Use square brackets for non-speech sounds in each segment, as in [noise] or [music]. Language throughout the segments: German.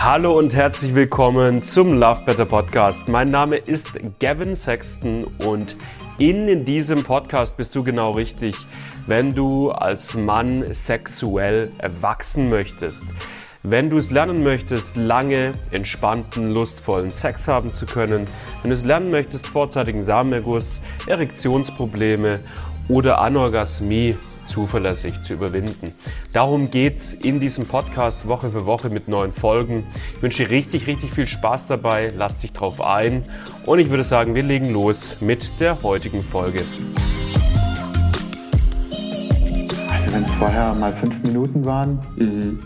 Hallo und herzlich willkommen zum Love Better Podcast. Mein Name ist Gavin Sexton und in diesem Podcast bist du genau richtig, wenn du als Mann sexuell erwachsen möchtest. Wenn du es lernen möchtest, lange, entspannten, lustvollen Sex haben zu können, wenn du es lernen möchtest, vorzeitigen Samenerguss, Erektionsprobleme oder Anorgasmie zuverlässig zu überwinden. Darum geht's in diesem Podcast Woche für Woche mit neuen Folgen. Ich wünsche dir richtig, richtig viel Spaß dabei. Lass dich drauf ein. Und ich würde sagen, wir legen los mit der heutigen Folge. Also wenn es vorher mal fünf Minuten waren, mhm.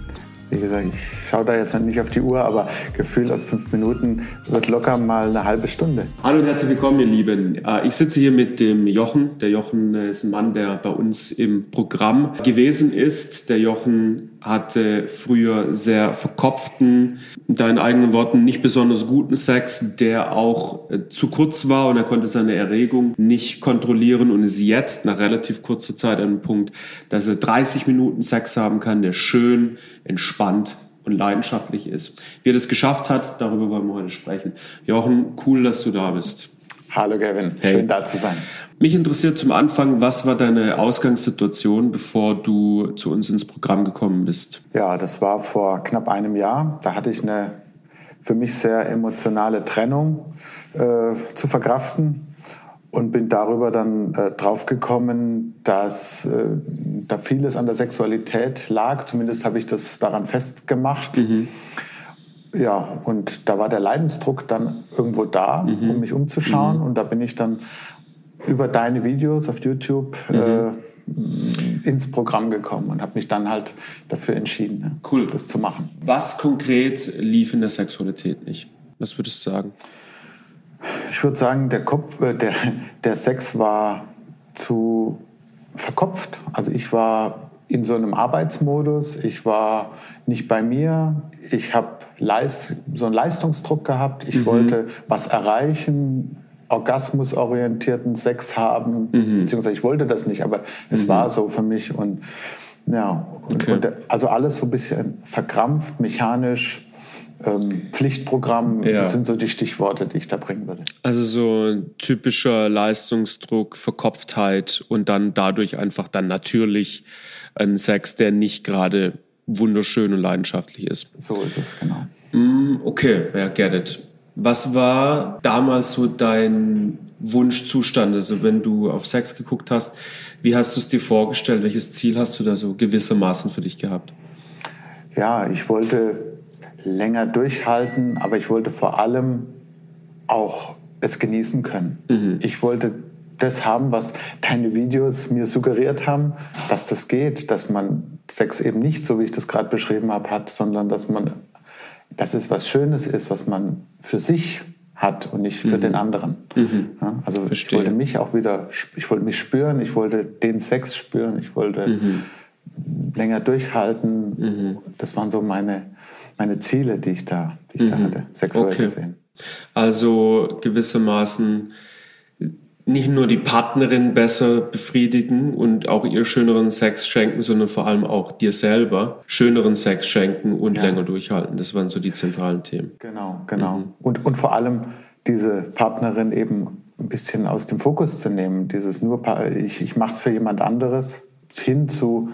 Wie gesagt, ich schaue da jetzt nicht auf die Uhr, aber Gefühl aus fünf Minuten wird locker mal eine halbe Stunde. Hallo und herzlich willkommen, ihr Lieben. Äh, ich sitze hier mit dem Jochen. Der Jochen ist ein Mann, der bei uns im Programm gewesen ist. Der Jochen hatte früher sehr verkopften, in deinen eigenen Worten nicht besonders guten Sex, der auch äh, zu kurz war und er konnte seine Erregung nicht kontrollieren und ist jetzt nach relativ kurzer Zeit an einem Punkt, dass er 30 Minuten Sex haben kann, der schön, entspannt und leidenschaftlich ist. Wie er das geschafft hat, darüber wollen wir heute sprechen. Jochen, cool, dass du da bist. Hallo Gavin, hey. schön da zu sein. Mich interessiert zum Anfang, was war deine Ausgangssituation, bevor du zu uns ins Programm gekommen bist? Ja, das war vor knapp einem Jahr. Da hatte ich eine für mich sehr emotionale Trennung äh, zu verkraften und bin darüber dann äh, draufgekommen, dass äh, da vieles an der Sexualität lag. Zumindest habe ich das daran festgemacht. Mhm. Ja, und da war der Leidensdruck dann irgendwo da, mhm. um mich umzuschauen. Mhm. Und da bin ich dann über deine Videos auf YouTube mhm. äh, ins Programm gekommen und habe mich dann halt dafür entschieden, ne, cool. das zu machen. Was konkret lief in der Sexualität nicht? Was würdest du sagen? Ich würde sagen, der, Kopf, äh, der, der Sex war zu verkopft. Also ich war in so einem Arbeitsmodus. Ich war nicht bei mir. Ich habe so einen Leistungsdruck gehabt. Ich mhm. wollte was erreichen, orgasmusorientierten Sex haben. Mhm. Beziehungsweise ich wollte das nicht, aber es mhm. war so für mich. Und ja, okay. und, also alles so ein bisschen verkrampft, mechanisch. Ähm, Pflichtprogramm ja. sind so die Stichworte, die ich da bringen würde. Also so typischer Leistungsdruck, Verkopftheit und dann dadurch einfach dann natürlich ein Sex, der nicht gerade wunderschön und leidenschaftlich ist. So ist es, genau. Mm, okay, ja, get it. Was war damals so dein Wunschzustand? Also wenn du auf Sex geguckt hast, wie hast du es dir vorgestellt? Welches Ziel hast du da so gewissermaßen für dich gehabt? Ja, ich wollte länger durchhalten, aber ich wollte vor allem auch es genießen können. Mhm. Ich wollte das haben, was deine Videos mir suggeriert haben, dass das geht, dass man Sex eben nicht, so wie ich das gerade beschrieben habe, hat, sondern dass man, dass es was Schönes ist, was man für sich hat und nicht für mhm. den anderen. Mhm. Ja, also Verstehe. ich wollte mich auch wieder, ich wollte mich spüren, ich wollte den Sex spüren, ich wollte mhm. länger durchhalten. Mhm. Das waren so meine, meine Ziele, die ich da, die ich da mhm. hatte, sexuell okay. gesehen. Also gewissermaßen nicht nur die Partnerin besser befriedigen und auch ihr schöneren Sex schenken, sondern vor allem auch dir selber schöneren Sex schenken und ja. länger durchhalten. Das waren so die zentralen Themen. Genau, genau. Mhm. Und, und vor allem diese Partnerin eben ein bisschen aus dem Fokus zu nehmen. Dieses nur, ich, ich mache es für jemand anderes, hin zu,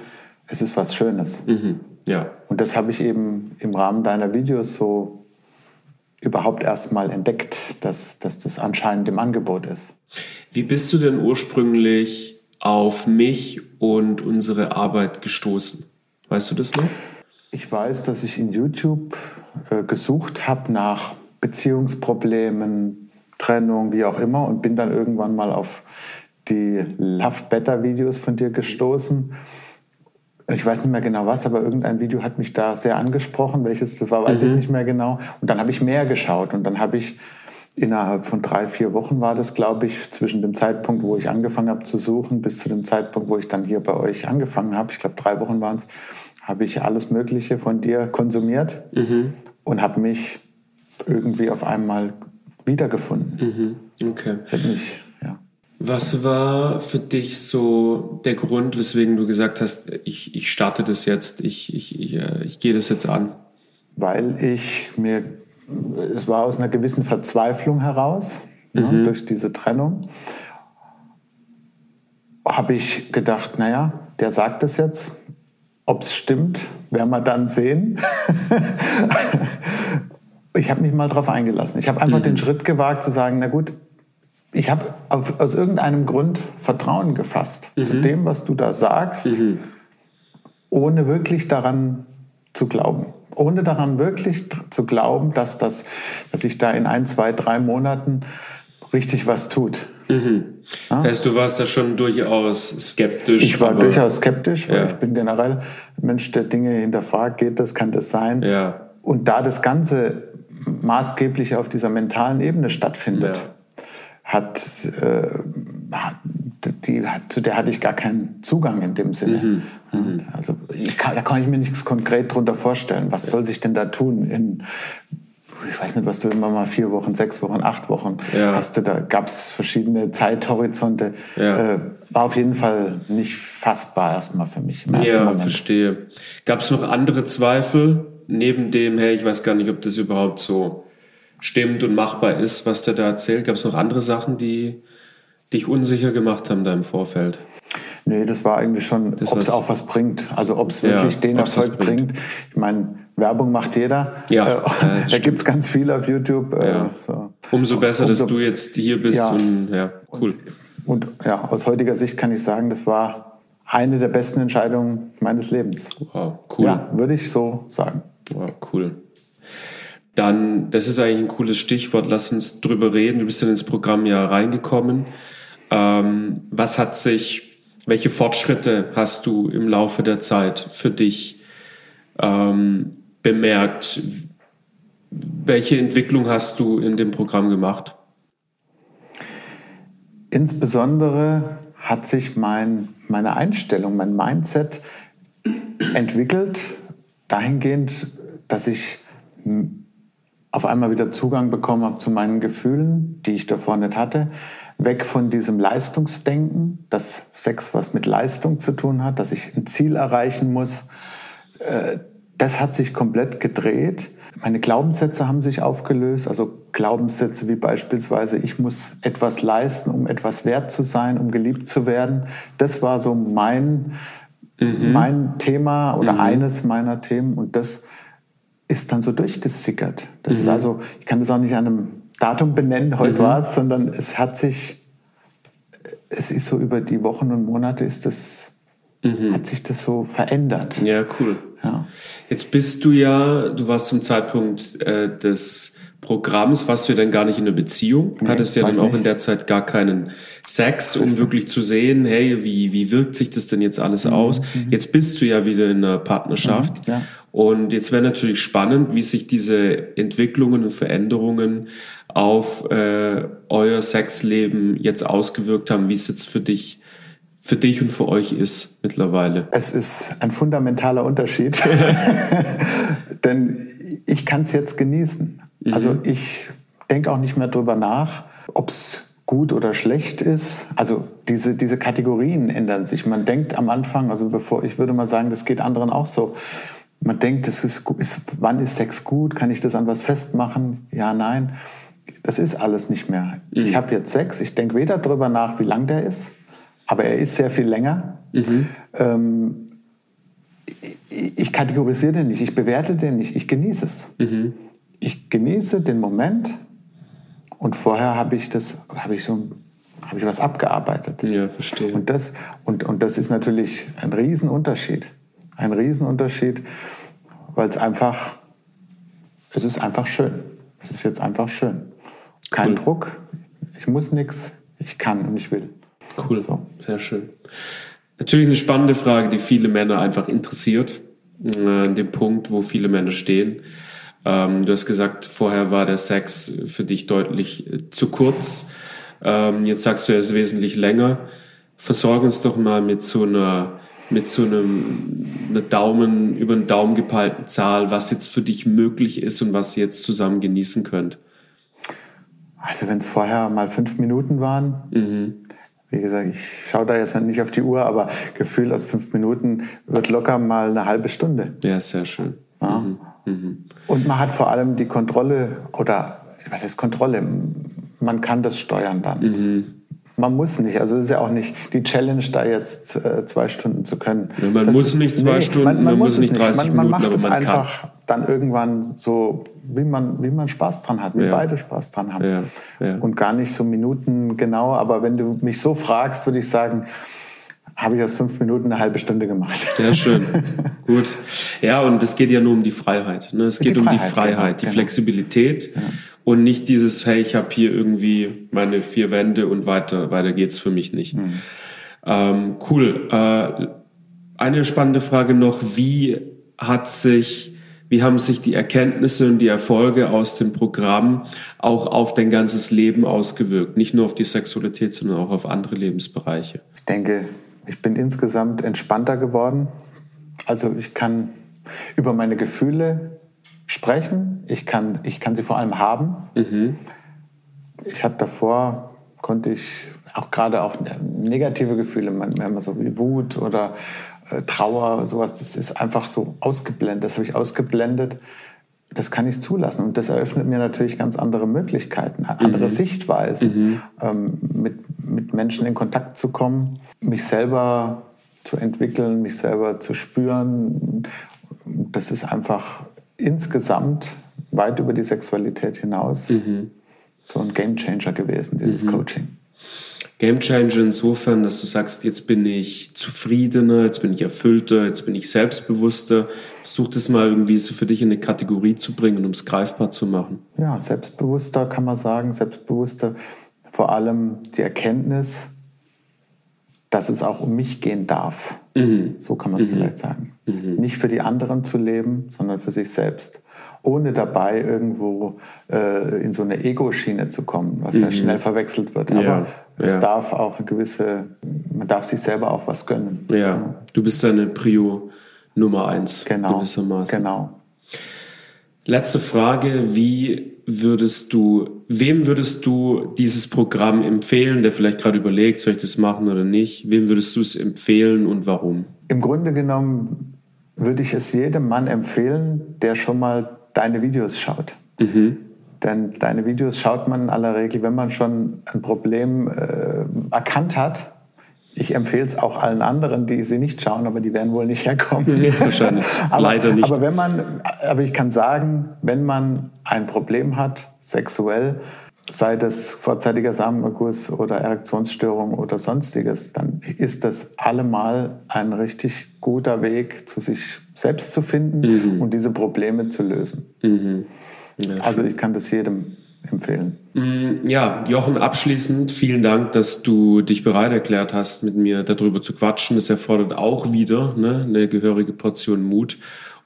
es ist was Schönes. Mhm. Ja. Und das habe ich eben im Rahmen deiner Videos so überhaupt erst mal entdeckt, dass, dass das anscheinend im Angebot ist. Wie bist du denn ursprünglich auf mich und unsere Arbeit gestoßen? Weißt du das noch? Ich weiß, dass ich in YouTube äh, gesucht habe nach Beziehungsproblemen, Trennung, wie auch immer, und bin dann irgendwann mal auf die Love Better Videos von dir gestoßen ich weiß nicht mehr genau was, aber irgendein Video hat mich da sehr angesprochen. Welches das war, weiß mhm. ich nicht mehr genau. Und dann habe ich mehr geschaut und dann habe ich innerhalb von drei, vier Wochen war das, glaube ich, zwischen dem Zeitpunkt, wo ich angefangen habe zu suchen, bis zu dem Zeitpunkt, wo ich dann hier bei euch angefangen habe, ich glaube drei Wochen waren es, habe ich alles Mögliche von dir konsumiert mhm. und habe mich irgendwie auf einmal wiedergefunden. Mhm. Okay. Hat mich was war für dich so der Grund, weswegen du gesagt hast, ich, ich starte das jetzt, ich, ich, ich, äh, ich gehe das jetzt an? weil ich mir, es war aus einer gewissen Verzweiflung heraus, ne, mhm. ja, durch diese Trennung, habe ich gedacht, naja, der sagt es jetzt, ob es stimmt, werden wir dann sehen. [laughs] ich habe mich mal darauf eingelassen. Ich habe einfach mhm. den Schritt gewagt zu sagen, na gut, ich habe aus irgendeinem Grund Vertrauen gefasst mhm. zu dem, was du da sagst, mhm. ohne wirklich daran zu glauben. Ohne daran wirklich zu glauben, dass, das, dass sich da in ein, zwei, drei Monaten richtig was tut. Mhm. Ja? Heißt, du warst ja schon durchaus skeptisch. Ich war durchaus skeptisch, weil ja. ich bin generell ein Mensch, der Dinge hinterfragt, geht das, kann das sein? Ja. Und da das Ganze maßgeblich auf dieser mentalen Ebene stattfindet, ja hat, äh, die, zu der hatte ich gar keinen Zugang in dem Sinne. Mhm. Mhm. Also kann, da kann ich mir nichts konkret darunter vorstellen. Was soll sich denn da tun in ich weiß nicht, was du immer mal vier Wochen, sechs Wochen, acht Wochen ja. hast du da gab es verschiedene Zeithorizonte. Ja. Äh, war auf jeden Fall nicht fassbar erstmal für mich. ja, Moment. verstehe. Gab es noch andere Zweifel neben dem, hey, ich weiß gar nicht, ob das überhaupt so stimmt und machbar ist, was der da erzählt? Gab es noch andere Sachen, die dich unsicher gemacht haben da im Vorfeld? Nee, das war eigentlich schon, ob es auch was bringt. Also ob es wirklich ja, den Erfolg bringt. Ich meine, Werbung macht jeder. Ja, äh, [laughs] da gibt es ganz viel auf YouTube. Äh, ja. so. Umso besser, Umso, dass du jetzt hier bist. Ja. Und, ja, cool. Und, und ja, aus heutiger Sicht kann ich sagen, das war eine der besten Entscheidungen meines Lebens. Wow, cool. Ja, würde ich so sagen. Wow, cool. Dann, das ist eigentlich ein cooles Stichwort, lass uns drüber reden. Du bist dann ins Programm ja reingekommen. Ähm, was hat sich, welche Fortschritte hast du im Laufe der Zeit für dich ähm, bemerkt? Welche Entwicklung hast du in dem Programm gemacht? Insbesondere hat sich mein, meine Einstellung, mein Mindset entwickelt dahingehend, dass ich auf einmal wieder Zugang bekommen habe zu meinen Gefühlen, die ich davor nicht hatte. Weg von diesem Leistungsdenken, dass Sex was mit Leistung zu tun hat, dass ich ein Ziel erreichen muss. Äh, das hat sich komplett gedreht. Meine Glaubenssätze haben sich aufgelöst. Also Glaubenssätze wie beispielsweise, ich muss etwas leisten, um etwas wert zu sein, um geliebt zu werden. Das war so mein, mhm. mein Thema oder mhm. eines meiner Themen. Und das ist dann so durchgesickert. Das mhm. ist also, ich kann das auch nicht an einem Datum benennen, heute mhm. war es, sondern es hat sich, es ist so über die Wochen und Monate ist das, mhm. hat sich das so verändert. Ja, cool. Ja. Jetzt bist du ja, du warst zum Zeitpunkt äh, des Programms, warst du ja dann gar nicht in einer Beziehung, nee, hattest ja dann auch nicht. in der Zeit gar keinen Sex, um wirklich zu sehen, hey, wie, wie wirkt sich das denn jetzt alles mhm. aus? Mhm. Jetzt bist du ja wieder in einer Partnerschaft. Mhm, ja. Und jetzt wäre natürlich spannend, wie sich diese Entwicklungen und Veränderungen auf äh, euer Sexleben jetzt ausgewirkt haben, wie es jetzt für dich für dich und für euch ist mittlerweile? Es ist ein fundamentaler Unterschied, [laughs] [laughs] denn ich kann es jetzt genießen. Mhm. Also ich denke auch nicht mehr drüber nach, ob es gut oder schlecht ist. Also diese, diese Kategorien ändern sich. Man denkt am Anfang, also bevor, ich würde mal sagen, das geht anderen auch so. Man denkt, das ist, ist, wann ist Sex gut? Kann ich das an was festmachen? Ja, nein. Das ist alles nicht mehr. Mhm. Ich habe jetzt Sex, ich denke weder darüber nach, wie lang der ist, aber er ist sehr viel länger. Mhm. Ähm, ich, ich kategorisiere den nicht, ich bewerte den nicht, ich genieße es. Mhm. Ich genieße den Moment und vorher habe ich das, habe ich so habe ich was abgearbeitet. Ja, verstehe. Und das, und, und das ist natürlich ein Riesenunterschied. Ein Riesenunterschied, weil es einfach, es ist einfach schön. Es ist jetzt einfach schön. Kein cool. Druck, ich muss nichts, ich kann und ich will. Cool, so. sehr schön. Natürlich eine spannende Frage, die viele Männer einfach interessiert, äh, an dem Punkt, wo viele Männer stehen. Ähm, du hast gesagt, vorher war der Sex für dich deutlich äh, zu kurz. Ähm, jetzt sagst du, er ist wesentlich länger. Versorge uns doch mal mit so einer mit so einem einer Daumen über den Daumen gepeilten Zahl, was jetzt für dich möglich ist und was ihr jetzt zusammen genießen könnt. Also wenn es vorher mal fünf Minuten waren, mhm wie gesagt, ich schaue da jetzt nicht auf die Uhr, aber Gefühl aus fünf Minuten wird locker mal eine halbe Stunde. Ja, sehr schön. Ja? Mhm. Mhm. Und man hat vor allem die Kontrolle oder was heißt Kontrolle? Man kann das steuern dann. Mhm. Man muss nicht. Also es ist ja auch nicht die Challenge, da jetzt äh, zwei Stunden zu können. Ja, man das muss ist, nicht zwei nee, Stunden, man, man, man muss nicht 30 nicht. Man, man macht es einfach kann. dann irgendwann so, wie man, wie man Spaß dran hat, wie ja. beide Spaß dran haben. Ja. Und gar nicht so Minuten genau. Aber wenn du mich so fragst, würde ich sagen, habe ich aus fünf Minuten eine halbe Stunde gemacht. Sehr schön. [laughs] Gut. Ja, und es geht ja nur um die Freiheit. Ne? Es geht die um die Freiheit, genau, die genau. Flexibilität ja. und nicht dieses, hey, ich habe hier irgendwie meine vier Wände und weiter, weiter geht's für mich nicht. Mhm. Ähm, cool. Äh, eine spannende Frage noch, wie hat sich wie haben sich die Erkenntnisse und die Erfolge aus dem Programm auch auf dein ganzes Leben ausgewirkt? Nicht nur auf die Sexualität, sondern auch auf andere Lebensbereiche. Ich denke, ich bin insgesamt entspannter geworden. Also ich kann über meine Gefühle sprechen. Ich kann, ich kann sie vor allem haben. Mhm. Ich hatte davor, konnte ich auch gerade auch negative Gefühle, manchmal so wie Wut oder äh, Trauer, sowas, das ist einfach so ausgeblendet. Das habe ich ausgeblendet. Das kann ich zulassen. Und das eröffnet mir natürlich ganz andere Möglichkeiten, andere mhm. Sichtweisen, mhm. Ähm, mit mit Menschen in Kontakt zu kommen, mich selber zu entwickeln, mich selber zu spüren. Das ist einfach insgesamt weit über die Sexualität hinaus mhm. so ein Gamechanger gewesen, dieses mhm. Coaching. Gamechanger insofern, dass du sagst, jetzt bin ich zufriedener, jetzt bin ich erfüllter, jetzt bin ich selbstbewusster. Versuch das mal irgendwie so für dich in eine Kategorie zu bringen, um es greifbar zu machen. Ja, selbstbewusster kann man sagen, selbstbewusster vor allem die Erkenntnis, dass es auch um mich gehen darf. Mhm. So kann man es mhm. vielleicht sagen. Mhm. Nicht für die anderen zu leben, sondern für sich selbst. Ohne dabei irgendwo äh, in so eine Ego-Schiene zu kommen, was ja mhm. schnell verwechselt wird. Aber ja. es ja. darf auch eine gewisse, man darf sich selber auch was gönnen. Ja, du bist deine Prio Nummer eins genau. gewissermaßen. Genau. Letzte Frage, wie würdest du, wem würdest du dieses Programm empfehlen, der vielleicht gerade überlegt, soll ich das machen oder nicht? Wem würdest du es empfehlen und warum? Im Grunde genommen würde ich es jedem Mann empfehlen, der schon mal deine Videos schaut. Mhm. Denn deine Videos schaut man in aller Regel, wenn man schon ein Problem äh, erkannt hat, ich empfehle es auch allen anderen, die sie nicht schauen, aber die werden wohl nicht herkommen. Ja, wahrscheinlich. [laughs] aber, Leider nicht. Aber wenn man, aber ich kann sagen, wenn man ein Problem hat, sexuell, sei das vorzeitiger Samenerguss oder Erektionsstörung oder sonstiges, dann ist das allemal ein richtig guter Weg, zu sich selbst zu finden mhm. und diese Probleme zu lösen. Mhm. Ja, also ich kann das jedem empfehlen. Mm, ja, Jochen, abschließend vielen Dank, dass du dich bereit erklärt hast, mit mir darüber zu quatschen. Das erfordert auch wieder ne, eine gehörige Portion Mut.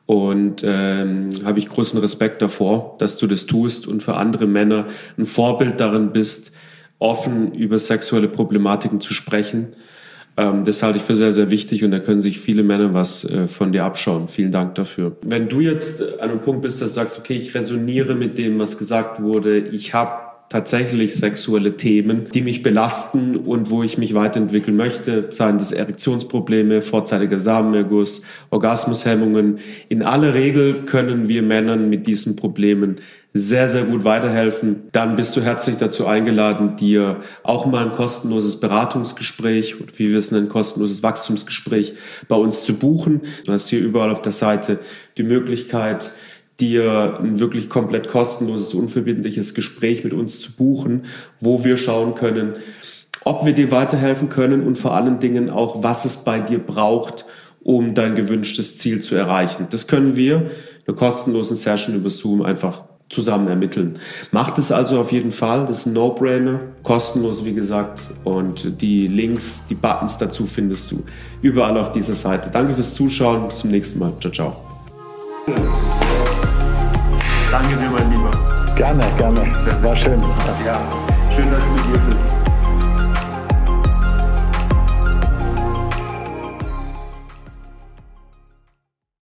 Und ähm, habe ich großen Respekt davor, dass du das tust und für andere Männer ein Vorbild darin bist, offen über sexuelle Problematiken zu sprechen ähm, das halte ich für sehr, sehr wichtig und da können sich viele Männer was äh, von dir abschauen. Vielen Dank dafür. Wenn du jetzt an einem Punkt bist, dass du sagst, okay, ich resoniere mit dem, was gesagt wurde, ich habe tatsächlich sexuelle Themen, die mich belasten und wo ich mich weiterentwickeln möchte, seien das Erektionsprobleme, vorzeitiger Samenerguss, Orgasmushemmungen. In aller Regel können wir Männern mit diesen Problemen sehr, sehr gut weiterhelfen. Dann bist du herzlich dazu eingeladen, dir auch mal ein kostenloses Beratungsgespräch oder wie wir es nennen, kostenloses Wachstumsgespräch bei uns zu buchen. Du hast hier überall auf der Seite die Möglichkeit, dir ein wirklich komplett kostenloses, unverbindliches Gespräch mit uns zu buchen, wo wir schauen können, ob wir dir weiterhelfen können und vor allen Dingen auch, was es bei dir braucht, um dein gewünschtes Ziel zu erreichen. Das können wir in einer kostenlosen Session über Zoom einfach zusammen ermitteln. Macht es also auf jeden Fall, das ist ein No-Brainer, kostenlos wie gesagt und die Links, die Buttons dazu findest du überall auf dieser Seite. Danke fürs Zuschauen, bis zum nächsten Mal. Ciao, ciao. Danke dir, mein Lieber. Gerne, gerne. War schön. Ja, schön, dass du hier bist.